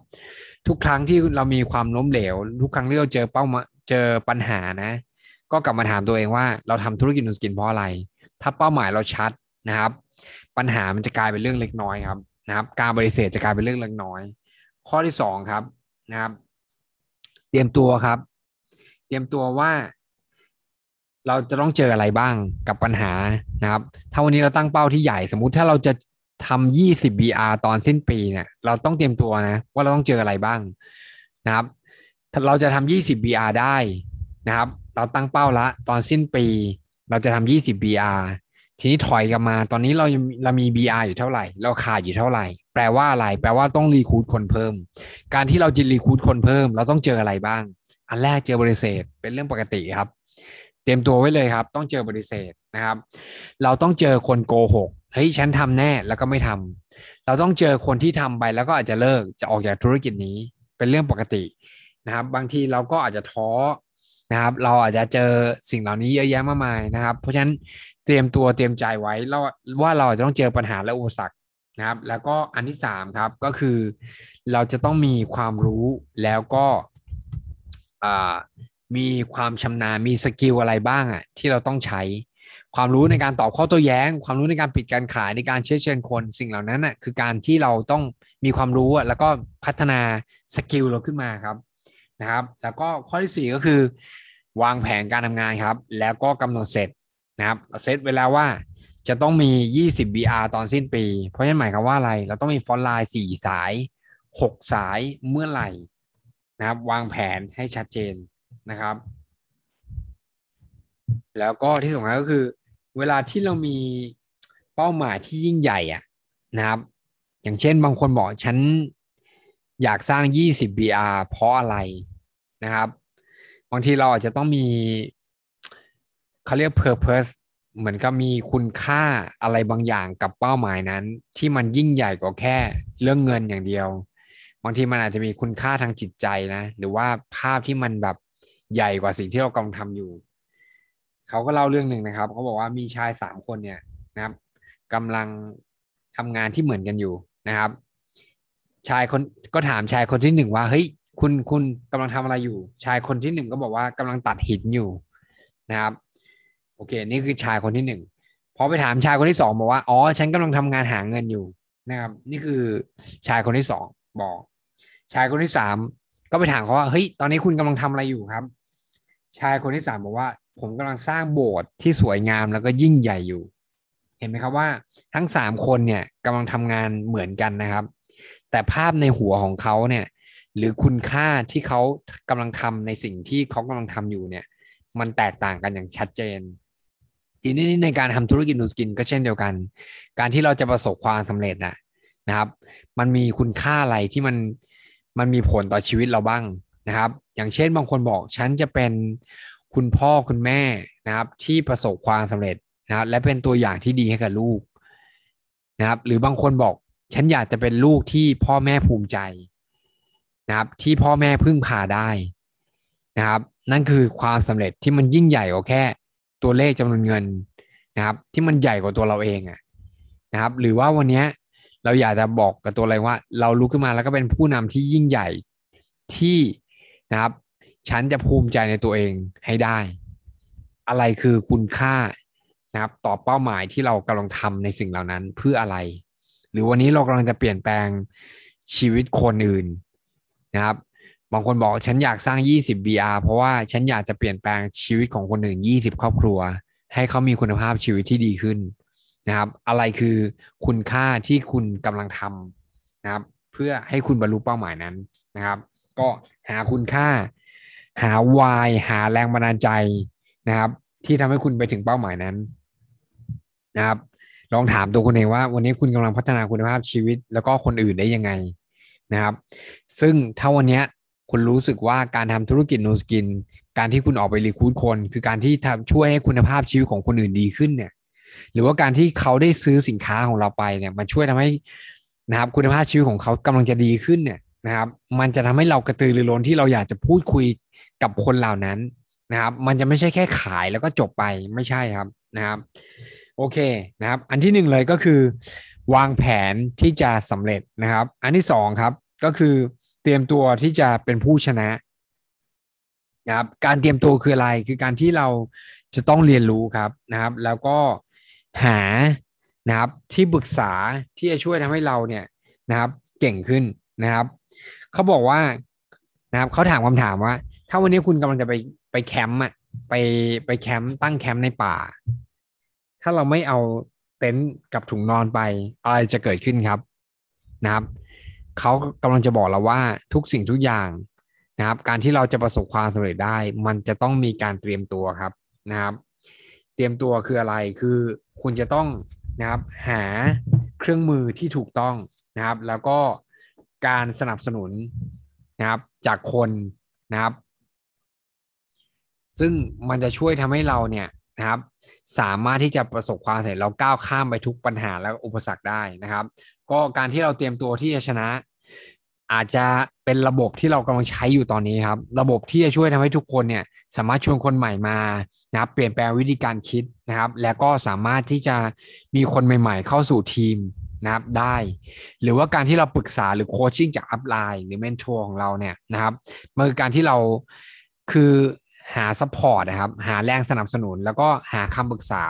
ทุกครั้งที่เรามีความล้มเหลว ทุกครั้งที่เราเจอเป้ามาเจอปัญหานะ ก็กลับมาถามตัวเองว่าเราทำธุรกิจนูสกินเพราะอะไร ถ้าเป้าหมายเราชัดนะครับ ปัญหามันจะกลายเป็นเรื่องเล็กน้อยครับนะครับ การบริเสธจะกลายเป็นเรื่องเล็กน้อย ข้อที่สองครับนะครับ เตรียมตัวครับ เตรียมตัวว่า เราจะต้องเจออะไรบ้างกับปัญหานะครับ ถ้าวันนี้เราตั้งเป้าที่ใหญ่สมมุติถ้าเราจะทำยี่สิบ BR ตอนสิ้นปีเนี่ย เราต้องเตรียมตัวนะ ว่าเราต้องเจออะไรบ้างนะครับ เราจะทำยี่สิบ BR ได้ นะครับ เราตั้งเป้าละ ตอนสิ้นปีเราจะทำยี่สิบ BR ทีนี้ถอยกลับมาตอนนี้เราเรามี BR อยู่เท่าไหร่ เราขาดอยู่เท่าไหร่ แปลว่าอะไร แปลว่าต้องรีคูดคนเพิ่ม การที่เราจะรีคูดคนเพิ่ม เราต้องเจออะไรบ้าง อันแรกเจอบริเศษเป็นเรื่องปกติครับ เตรียมตัวไว้เลยครับ ต้องเจอบริเศษนะครับ เราต้องเจอคนโกหกเฮ้ยฉันทำแน่แล้วก็ไม่ทำเราต้องเจอคนที่ทำไปแล้วก็อาจจะเลิกจะออกจากธุรกิจนี้ เป็นเรื่องปกตินะครับ บางทีเราก็อาจจะท้อ นะครับ เราอาจจะเจอสิ่งเหล่านี้เยอะแยะมากมายนะครับ เพราะฉะนั้นเตรียมตัวเตรียมใจไว้เราว่าเราจะต้องเจอปัญหาและอุปสรรคนะครับ แล้วก็อันที่สามครับก็คือ เราจะต้องมีความรู้แล้วก็มีความชำนาญมีสกิลอะไรบ้างอะที่เราต้องใช้ความรู้ในการตอบข้อโต้แย้ง ความรู้ในการปิดการขายในการเชื้อเชิญคนสิ่งเหล่านั้นอะคือการที่เราต้องมีความรู้อะแล้วก็พัฒนา skill เราขึ้นมาครับ นะครับ แล้วก็ข้อที่สี่ก็คือ วางแผนการทำงานครับ แล้วก็กำหนดเสร็จนะครับเซตเวลาว่าจะต้องมี 20 BR ตอนสิ้นปี เพราะฉะนั้นหมายความว่าอะไร เราต้องมี frontline 4สาย 6 สายเมื่อไหร่นะครับ วางแผนให้ชัดเจนนะครับ แล้วก็ที่สำคัญก็คือ เวลาที่เรามีเป้าหมายที่ยิ่งใหญ่อะนะครับ อย่างเช่นบางคนบอกฉันอยากสร้าง 20 BR เพราะอะไร นะครับ บางทีเราอาจจะต้องมีเขาเรียก purpose เหมือนกับมีคุณค่าอะไรบางอย่างกับเป้าหมายนั้น ที่มันยิ่งใหญ่กว่าแค่เรื่องเงินอย่างเดียว บางทีมันอาจจะมีคุณค่าทางจิตใจนะ หรือว่าภาพที่มันแบบใหญ่กว่าสิ่งที่เรากำลังทำอยู่ เขาก็เล่าเรื่องหนึ่งนะครับเขาบอกว่ามีชายสามคนเนี่ยนะครับกำลังทำงานที่เหมือนกันอยู่นะครับ ชายคนก็ถามชายคนที่หนึ่งว่าเฮ้ย คุณคุณกำลังทำอะไรอยู่ ชายคนที่หนึ่งก็บอกว่ากำลังตัดหินอยู่นะครับ โอเค นี่คือชายคนที่หนึ่งพอไปถามชายคนที่สองบอกว่าอ๋อฉันกำลังทำงานหาเงินอยู่นะครับ นี่คือชายคนที่สองบอก ชายคนที่สามก็ไปถามเขาว่าเฮ้ยตอนนี้คุณกำลังทำอะไรอยู่ครับ ชายคนที่สามบอกว่า ผมกำลังสร้างโบสถ์ที่สวยงามแล้วก็ยิ่งใหญ่อยู่ เห็นไหมครับว่าทั้งสามคนเนี่ยกำลังทำงานเหมือนกันนะครับ แต่ภาพในหัวของเขาเนี่ย หรือคุณค่าที่เขากำลังทำในสิ่งที่เขากำลังทำอยู่เนี่ย มันแตกต่างกันอย่างชัดเจน ทีนี้ในการทำธุรกิจนูสกินก็เช่นเดียวกัน การที่เราจะประสบความสำเร็จนะนะครับ มันมีคุณค่าอะไรที่มันมันมีผลต่อชีวิตเราบ้างนะครับ อย่างเช่นบางคนบอกฉันจะเป็นคุณพ่อคุณแม่นะครับ ที่ประสบความสำเร็จนะครับ และเป็นตัวอย่างที่ดีให้กับลูกนะครับ หรือบางคนบอกฉันอยากจะเป็นลูกที่พ่อแม่ภูมิใจ นะครับ ที่พ่อแม่พึ่งพาได้นะครับ นั่นคือความสำเร็จที่มันยิ่งใหญ่กว่าแค่ ตัวเลขจำนวนเงินนะครับ ที่มันใหญ่กว่าตัวเราเองอะนะครับ หรือว่าวันนี้เราอยากจะบอกกับตัวเองว่า เราลุกขึ้นมาแล้วก็เป็นผู้นำที่ยิ่งใหญ่ที่นะครับ ฉันจะภูมิใจในตัวเองให้ได้ อะไรคือคุณค่านะครับ ต่อเป้าหมายที่เรากำลังทำในสิ่งเหล่านั้นเพื่ออะไร หรือวันนี้เรากำลังจะเปลี่ยนแปลงชีวิตคนอื่น นะครับบางคนบอกฉันอยากสร้าง 20 BR เพราะว่าฉันอยากจะเปลี่ยนแปลงชีวิตของคนอื่น 20 ครอบครัว ให้เขามีคุณภาพชีวิตที่ดีขึ้นนะครับ อะไรคือคุณค่าที่คุณกำลังทำนะครับ เพื่อให้คุณบรรลุเป้าหมายนั้นนะครับ ก็หาคุณค่า หาวายหาแรงบันดาลใจนะครับ ที่ทำให้คุณไปถึงเป้าหมายนั้นนะครับ ลองถามตัวคุณเองว่า วันนี้คุณกำลังพัฒนาคุณภาพชีวิต แล้วก็คนอื่นได้ยังไง นะครับ ซึ่งถ้าวันนี้คุณรู้สึกว่าการทำธุรกิจโนสกิน การที่คุณออกไปรีคูดคน คือการที่ทำช่วยให้คุณภาพชีวิตของคนอื่นดีขึ้นเนี่ย หรือว่าการที่เขาได้ซื้อสินค้าของเราไปเนี่ย มันช่วยทำให้นะครับ คุณภาพชีวิตของเขากำลังจะดีขึ้นเนี่ยนะครับ มันจะทำให้เรากระตือรือร้นที่เราอยากจะพูดคุยกับคนเหล่านั้นนะครับ มันจะไม่ใช่แค่ขายแล้วก็จบไปไม่ใช่ครับนะครับ โอเคนะครับ อันที่หนึ่งเลยก็คือ วางแผนที่จะสำเร็จนะครับ อันที่สองครับ ก็คือเตรียมตัวที่จะเป็นผู้ชนะนะครับการเตรียมตัวคืออะไรคือการที่เราจะต้องเรียนรู้ครับนะครับ แล้วก็หานะครับที่ปรึกษาที่จะช่วยทำให้เราเนี่ยนะครับ เก่งขึ้นนะครับเขาบอกว่านะครับเขาถามคำถามว่า ถ้าวันนี้คุณกำลังจะไปไปแคมป์อะไปไปแคมป์ตั้งแคมป์ในป่า ถ้าเราไม่เอาเต็นท์กับถุงนอนไปอะไรจะเกิดขึ้นครับนะครับ เขากำลังจะบอกเราว่าทุกสิ่งทุกอย่างนะครับ การที่เราจะประสบความสำเร็จได้ มันจะต้องมีการเตรียมตัวครับนะครับ เตรียมตัวคืออะไรคือคุณจะต้องนะครับหาเครื่องมือที่ถูกต้องนะครับ แล้วก็การสนับสนุนนะครับจากคนนะครับ ซึ่งมันจะช่วยทำให้เราเนี่ย นะครับ สามารถที่จะประสบความสำเร็จเราก้าวข้ามไปทุกปัญหาและอุปสรรคได้นะครับ ก็การที่เราเตรียมตัวที่จะชนะ อาจจะเป็นระบบที่เรากำลังใช้อยู่ตอนนี้ครับ ระบบที่จะช่วยทำให้ทุกคนเนี่ยสามารถชวนคนใหม่มานะครับ เปลี่ยนแปลงวิธีการคิดนะครับ และก็สามารถที่จะมีคนใหม่ๆ เข้าสู่ทีมนะครับได้ หรือว่าการที่เราปรึกษาหรือ coaching จาก upline หรือ mentor ของเราเนี่ยนะครับมันคือการที่เราคือ หา support นะครับ หาแรงสนับสนุน แล้วก็หาคำปรึกษา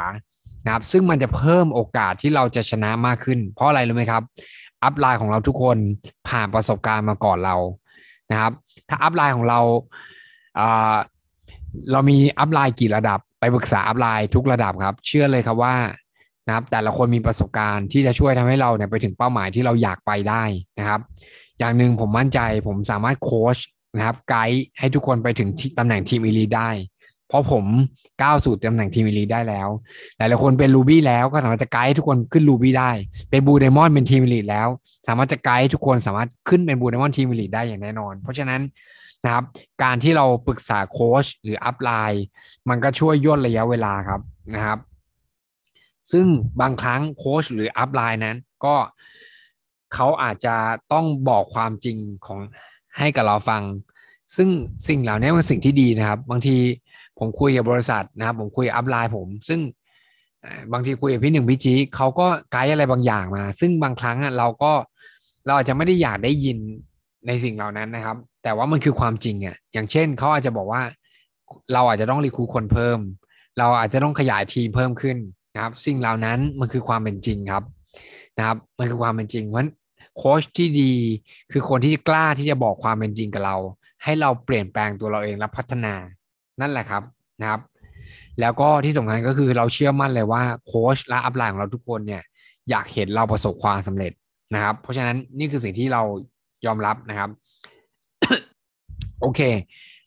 นะครับ ซึ่งมันจะเพิ่มโอกาสที่เราจะชนะมากขึ้น เพราะอะไรรู้ไหมครับ upline ของเราทุกคนผ่านประสบการณ์มาก่อนเรานะครับ ถ้า upline ของเราเรามี upline กี่ระดับ ไปปรึกษา upline ทุกระดับครับ เชื่อเลยครับว่านะครับ แต่ละคนมีประสบการณ์ที่จะช่วยทำให้เราเนี่ยไปถึงเป้าหมายที่เราอยากไปได้นะครับ อย่างหนึ่งผมมั่นใจผมสามารถโค้ช นะครับ ไกด์ให้ทุกคนไปถึงตำแหน่ง Team Elite ได้ เพราะผมก้าวสู่ตำแหน่ง Team Elite ได้แล้ว หลายๆคนเป็น Ruby แล้วก็สามารถจะไกด์ทุกคนขึ้น Ruby ได้ เป็น Blue Diamond เป็น Team Elite แล้ว สามารถจะไกด์ทุกคนสามารถขึ้นเป็น Blue Diamond Team Elite ได้อย่างแน่นอน เพราะฉะนั้นนะครับ การที่เราปรึกษาโค้ชหรือ upline มันก็ช่วยย่นระยะเวลาครับนะครับ ซึ่งบางครั้งโค้ชหรืออัพไลน์นั้นก็เขาอาจจะต้องบอกความจริงของ ให้กับเราฟัง ซึ่งสิ่งเหล่านี้เป็นสิ่งที่ดีนะครับ บางทีผมคุยกับบริษัทนะครับ ผมคุยอัพไลน์ผม ซึ่งบางทีคุยกับพี่หนึ่งพี่จีเขาก็ไกด์อะไรบางอย่างมา ซึ่งบางครั้งอะเราก็เราอาจจะไม่ได้อยากได้ยินในสิ่งเหล่านั้นนะครับ แต่ว่ามันคือความจริงอะอย่างเช่นเขาอาจจะบอกว่า เราอาจจะต้องรีคูคนเพิ่ม เราอาจจะต้องขยายทีมเพิ่มขึ้นนะครับ สิ่งเหล่านั้นมันคือความเป็นจริงครับนะครับ มันคือความเป็นจริงเพราะ โค้ชที่ดี คือคนที่กล้าที่จะบอกความเป็นจริงกับเรา ให้เราเปลี่ยนแปลงตัวเราเองและพัฒนา นั่นแหละครับนะครับ แล้วก็ที่สำคัญก็คือเราเชื่อมั่นเลยว่าโค้ชและอัพไลน์ของเราทุกคนเนี่ยอยากเห็นเราประสบความสำเร็จนะครับ เพราะฉะนั้นนี่คือสิ่งที่เรายอมรับนะครับ โอเค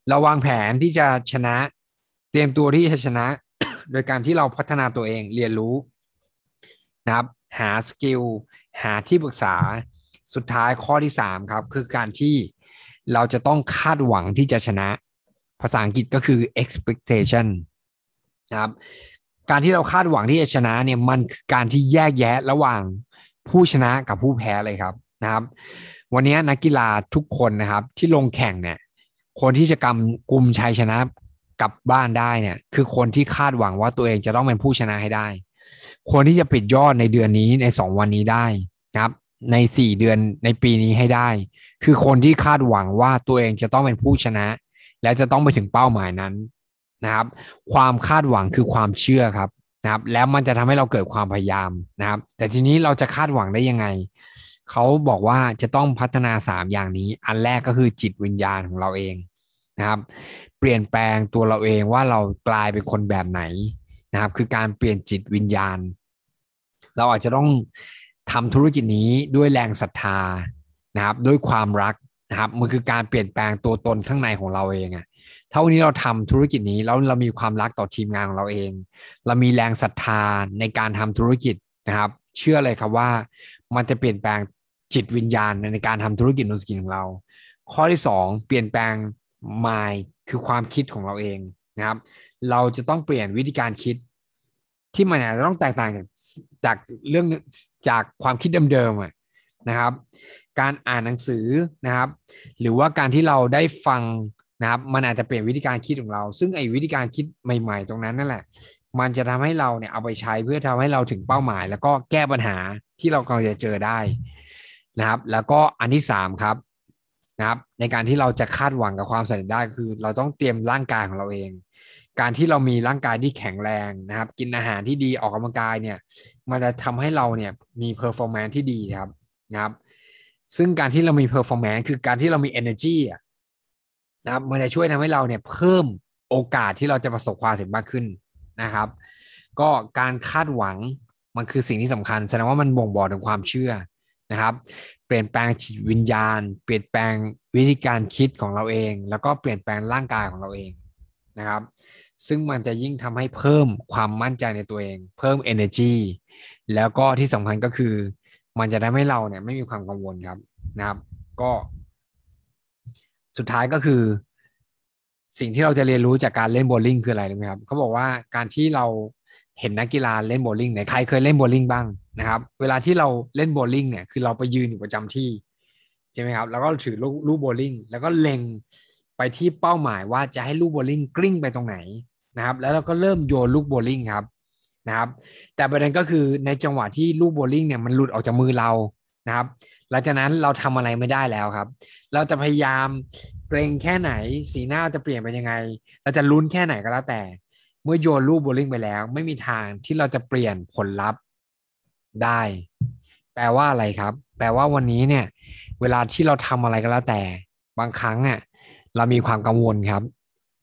เราวางแผนที่จะชนะ เตรียมตัวที่จะชนะ โดยการที่เราพัฒนาตัวเองเรียนรู้นะครับ หาสกิลหาที่ปรึกษา สุดท้ายข้อที่สามครับ คือการที่เราจะต้องคาดหวังที่จะชนะ ภาษาอังกฤษก็คือ expectation นะครับ การที่เราคาดหวังที่จะชนะเนี่ยมันคือการที่แยกแยะระหว่างผู้ชนะกับผู้แพ้เลยครับนะครับ วันนี้นักกีฬาทุกคนนะครับ ที่ลงแข่งเนี่ย คนที่จะกำกุมชัยชนะกลับบ้านได้เนี่ย คือคนที่คาดหวังว่าตัวเองจะต้องเป็นผู้ชนะให้ได้ คนที่จะปิดยอดในเดือนนี้ในสองวันนี้ได้นะครับ ในสี่เดือนในปีนี้ให้ได้ คือคนที่คาดหวังว่าตัวเองจะต้องเป็นผู้ชนะ และจะต้องไปถึงเป้าหมายนั้นนะครับ ความคาดหวังคือความเชื่อครับนะครับ แล้วมันจะทำให้เราเกิดความพยายามนะครับ แต่ทีนี้เราจะคาดหวังได้ยังไงเขาบอกว่าจะต้องพัฒนาสามอย่างนี้ อันแรกก็คือจิตวิญญาณของเราเองนะครับ เปลี่ยนแปลงตัวเราเองว่าเรากลายเป็นคนแบบไหนนะครับ คือการเปลี่ยนจิตวิญญาณ เราอาจจะต้อง ทำธุรกิจนี้ด้วยแรงศรัทธานะครับ ด้วยความรักนะครับมันคือการเปลี่ยนแปลงตัวตนข้างในของเราเองอะถ้าวันนี้เราทำธุรกิจนี้แล้วเรามีความรักต่อทีมงานของเราเอง เรามีแรงศรัทธาในการทำธุรกิจนะครับ เชื่อเลยครับว่า มันจะเปลี่ยนแปลงจิตวิญญาณในการทำธุรกิจนุสกินของเรา ข้อที่ 2 เปลี่ยนแปลง mind คือความคิดของเราเองนะครับ เราจะต้องเปลี่ยนวิธีการคิด ที่มันอาจจะต้องแตกต่างจาก จากเรื่องจากความคิดเดิมๆนะครับ การอ่านหนังสือนะครับ หรือว่าการที่เราได้ฟังนะครับ มันอาจจะเปลี่ยนวิธีการคิดของเรา ซึ่งไอ้วิธีการคิดใหม่ ๆ ตรงนั้นนั่นแหละ มันจะทำให้เราเนี่ยเอาไปใช้เพื่อทำให้เราถึงเป้าหมาย แล้วก็แก้ปัญหาที่เรากำลังจะเจอได้นะครับ แล้วก็อันที่สามครับนะครับ ในการที่เราจะคาดหวังกับความสำเร็จได้คือ เราต้องเตรียมร่างกายของเราเอง การที่เรามีร่างกายที่แข็งแรงนะครับ กินอาหารที่ดีออกกำลังกายเนี่ยมันจะทำให้เราเนี่ยมี performance ที่ดีนะครับนะครับ ซึ่งการที่เรามี performance คือการที่เรามี energy อะนะครับมันจะช่วยทำให้เราเนี่ยเพิ่มโอกาสที่เราจะประสบความสำเร็จมากขึ้นนะครับ ก็การคาดหวังมันคือสิ่งที่สำคัญแสดงว่ามันบ่งบอกถึงความเชื่อนะครับ เปลี่ยนแปลงจิตวิญญาณ เปลี่ยนแปลงวิธีการคิดของเราเอง แล้วก็เปลี่ยนแปลงร่างกายของเราเองนะครับ ซึ่งมันจะยิ่งทำให้เพิ่มความมั่นใจในตัวเอง เพิ่ม energy แล้วก็ที่สำคัญก็คือ มันจะทำให้เราเนี่ยไม่มีความกังวลครับนะครับ ก็ สุดท้ายก็คือ สิ่งที่เราจะเรียนรู้จากการเล่นโบว์ลิ่งคืออะไรรู้ไหมครับเขาบอกว่าการที่เราเห็นนักกีฬาเล่นโบว์ลิ่งเนี่ยใครเคยเล่นโบว์ลิ่งบ้างนะครับ เวลาที่เราเล่นโบว์ลิ่งเนี่ยคือเราไปยืนอยู่ประจำที่ใช่ไหมครับ แล้วก็ถือลูกลูกโบว์ลิ่งแล้วก็เล็ง ไปที่เป้าหมายว่าจะให้ลูกโบลิ่งกลิ้งไปตรงไหนนะครับแล้วเราก็เริ่มโยนลูกโบลิ่งครับนะครับ แต่ประเด็นก็คือในจังหวะที่ลูกโบลิ่งเนี่ยมันหลุดออกจากมือเรานะครับหลังจากนั้นเราทำอะไรไม่ได้แล้วครับ เราจะพยายามเกรงแค่ไหน สีหน้าจะเปลี่ยนไปยังไง เราจะลุ้นแค่ไหนก็แล้วแต่ เมื่อโยนลูกโบลิ่งไปแล้ว ไม่มีทางที่เราจะเปลี่ยนผลลัพธ์ได้ แปลว่าอะไรครับ แปลว่าวันนี้เนี่ย เวลาที่เราทำอะไรก็แล้วแต่ บางครั้งเนี่ย เรามีความกังวลครับ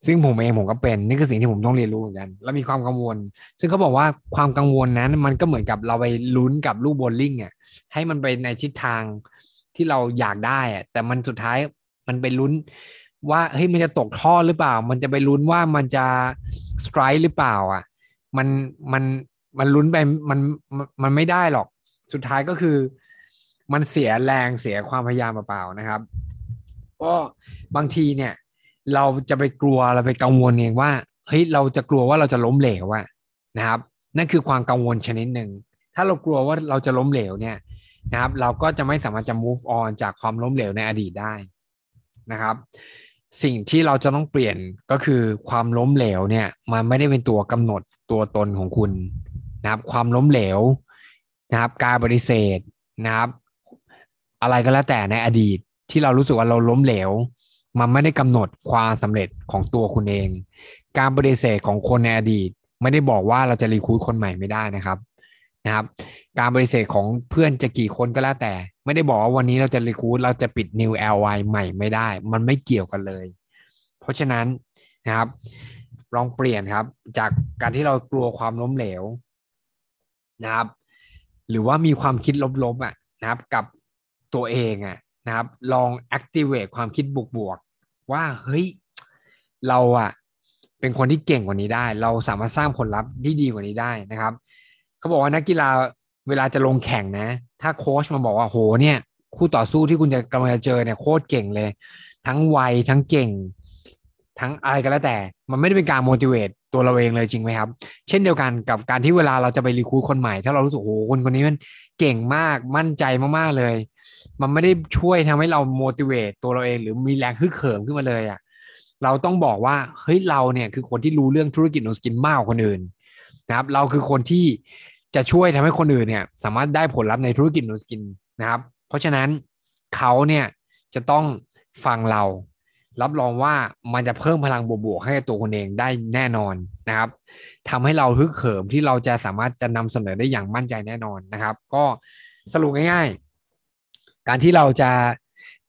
ซึ่งผมเองผมก็เป็นนี่คือสิ่งที่ผมต้องเรียนรู้เหมือนกันเรามีความกังวล ซึ่งเขาบอกว่าความกังวลนั้นมันก็เหมือนกับเราไปลุ้นกับลูกโบลิ่งอะให้มันไปในทิศทางที่เราอยากได้อะแต่มันสุดท้ายมันไปลุ้นว่าเฮ้ยมันจะตกท่อหรือเปล่า มันจะไปลุ้นว่ามันจะสไตร์หรือเปล่า อะ มันมันมันลุ้นไปมันมันไม่ได้หรอก สุดท้ายก็คือ มันเสียแรงเสียความพยายามเปล่าๆนะครับ ก็บางทีเนี่ย เราจะไปกลัวเราไปกังวลเองว่าเฮ้ยเราจะกลัวว่าเราจะล้มเหลวอะนะครับ นั่นคือความกังวลชนิดหนึ่งถ้าเรากลัวว่าเราจะล้มเหลวเนี่ยนะครับ เราก็จะไม่สามารถจะ move on จากความล้มเหลวในอดีตได้นะครับ สิ่งที่เราจะต้องเปลี่ยนก็คือความล้มเหลวเนี่ยมันไม่ได้เป็นตัวกำหนดตัวตนของคุณนะครับ ความล้มเหลวนะครับ การปฏิเสธนะครับ อะไรก็แล้วแต่ในอดีต ที่เรารู้สึกว่าเราล้มเหลว มันไม่ได้กำหนดความสำเร็จของตัวคุณเอง การปฏิเสธของคนในอดีต ไม่ได้บอกว่าเราจะรีคูดคนใหม่ไม่ได้นะครับนะครับ การปฏิเสธของเพื่อนจะกี่คนก็แล้วแต่ ไม่ได้บอกว่าวันนี้เราจะรีคูดเราจะปิด new ly ใหม่ไม่ได้ มันไม่เกี่ยวกันเลย เพราะฉะนั้นนะครับ ลองเปลี่ยนครับ จากการที่เรากลัวความล้มเหลวนะครับ หรือว่ามีความคิดลบๆอะนะครับ กับตัวเองอะ นะครับ ลอง activate ความคิดบวกๆ ว่าเฮ้ย เราอะเป็นคนที่เก่งกว่านี้ได้ เราสามารถสร้างผลลัพธ์ที่ดีกว่านี้ได้นะครับเขาบอกว่านักกีฬาเวลาจะลงแข่งนะ ถ้าโค้ชมาบอกว่าโหเนี่ย คู่ต่อสู้ที่คุณจะกำลังจะเจอเนี่ยโคตรเก่งเลย ทั้งไวทั้งเก่ง ทั้งอะไรก็แล้วแต่ มันไม่ได้เป็นการ motivate ตัวเราเองเลยจริงไหมครับ เช่นเดียวกันกับการที่เวลาเราจะไป recruit คนใหม่ ถ้าเรารู้สึกโอ้โหคนคนนี้มันเก่งมากมั่นใจมากๆเลย มันไม่ได้ช่วยทำให้เรา motivate ตัวเราเองหรือมีแรงฮึกเหิมขึ้นมาเลยอะ่ะเราต้องบอกว่าเฮ้ยเราเนี่ยคือคนที่รู้เรื่องธุรกิจ Nu Skin มากกว่าคนอื่นนะครับ เราคือคนที่จะช่วยทำให้คนอื่นเนี่ย สามารถได้ผลลัพธ์ในธุรกิจ Nu Skinนะครับ เพราะฉะนั้นเขาเนี่ยจะต้องฟังเรา รับรองว่ามันจะเพิ่มพลังบวกๆให้ตัวคนเองได้แน่นอนนะครับทำให้เราฮึกเหิมที่เราจะสามารถจะนำเสนอได้อย่างมั่นใจแน่นอนนะครับ ก็สรุปง่าย ๆ การที่เราจะ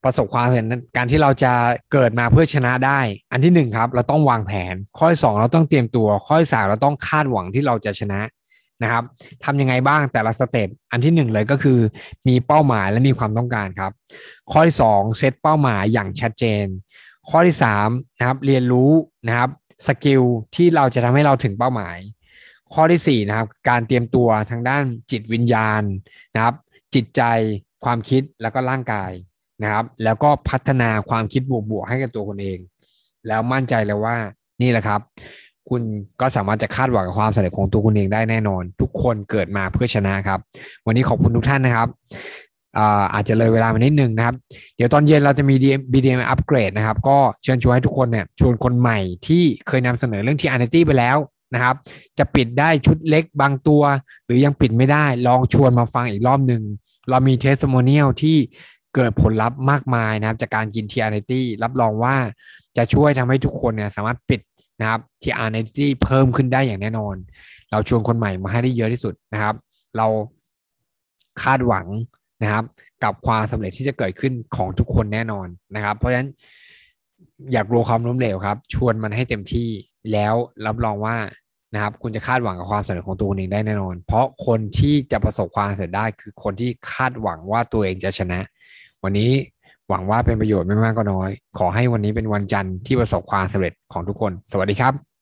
ประสบความสำเร็จการที่เราจะเกิดมาเพื่อชนะได้ อันที่หนึ่งครับ เราต้องวางแผน ข้อที่สองเราต้องเตรียมตัว ข้อที่สามเราต้องคาดหวังที่เราจะชนะนะครับทำยังไงบ้างแต่ละ step อันที่หนึ่งเลยก็คือมีเป้าหมายและมีความต้องการครับ ข้อที่สองเซตเป้าหมายอย่างชัดเจน ข้อที่สามนะครับเรียนรู้นะครับ skill ที่เราจะทำให้เราถึงเป้าหมาย ข้อที่สี่นะครับการเตรียมตัวทางด้านจิตวิญญาณนะครับ จิตใจความคิดแล้วก็ร่างกายนะครับ แล้วก็พัฒนาความคิดบวกๆให้กับตัวคุณเอง แล้วมั่นใจเลยว่านี่แหละครับ คุณก็สามารถจะคาดหวังกับความสำเร็จของตัวคุณเองได้แน่นอน ทุกคนเกิดมาเพื่อชนะครับ วันนี้ขอบคุณทุกท่านนะครับ อาจจะเลยเวลามานิดนึงนะครับ เดี๋ยวตอนเย็นเราจะมี BDM upgrade นะครับ ก็เชิญชวนให้ทุกคนเนี่ยชวนคนใหม่ที่เคยนำเสนอเรื่อง TR90ไปแล้วนะครับ จะปิดได้ชุดเล็กบางตัว หรือยังปิดไม่ได้ ลองชวนมาฟังอีกรอบหนึ่ง เรามี testimonial ที่เกิดผลลัพธ์มากมายนะครับ จากการกิน TR90รับรองว่าจะช่วยทำให้ทุกคนเนี่ยสามารถปิดนะครับทีอาร์ตี้เพิ่มขึ้นได้อย่างแน่นอน เราชวนคนใหม่มาให้ได้เยอะที่สุดนะครับ เราคาดหวัง นะครับกับความสำเร็จที่จะเกิดขึ้นของทุกคนแน่นอนนะครับ เพราะฉะนั้นอยากรู้ความล้มเหลวครับ ชวนมันให้เต็มที่แล้วรับรองว่านะครับ คุณจะคาดหวังกับความสำเร็จของตัวเองได้แน่นอน เพราะคนที่จะประสบความสำเร็จได้คือคนที่คาดหวังว่าตัวเองจะชนะ วันนี้หวังว่าเป็นประโยชน์ไม่มากก็น้อย ขอให้วันนี้เป็นวันจันทร์ที่ประสบความสำเร็จของทุกคน สวัสดีครับ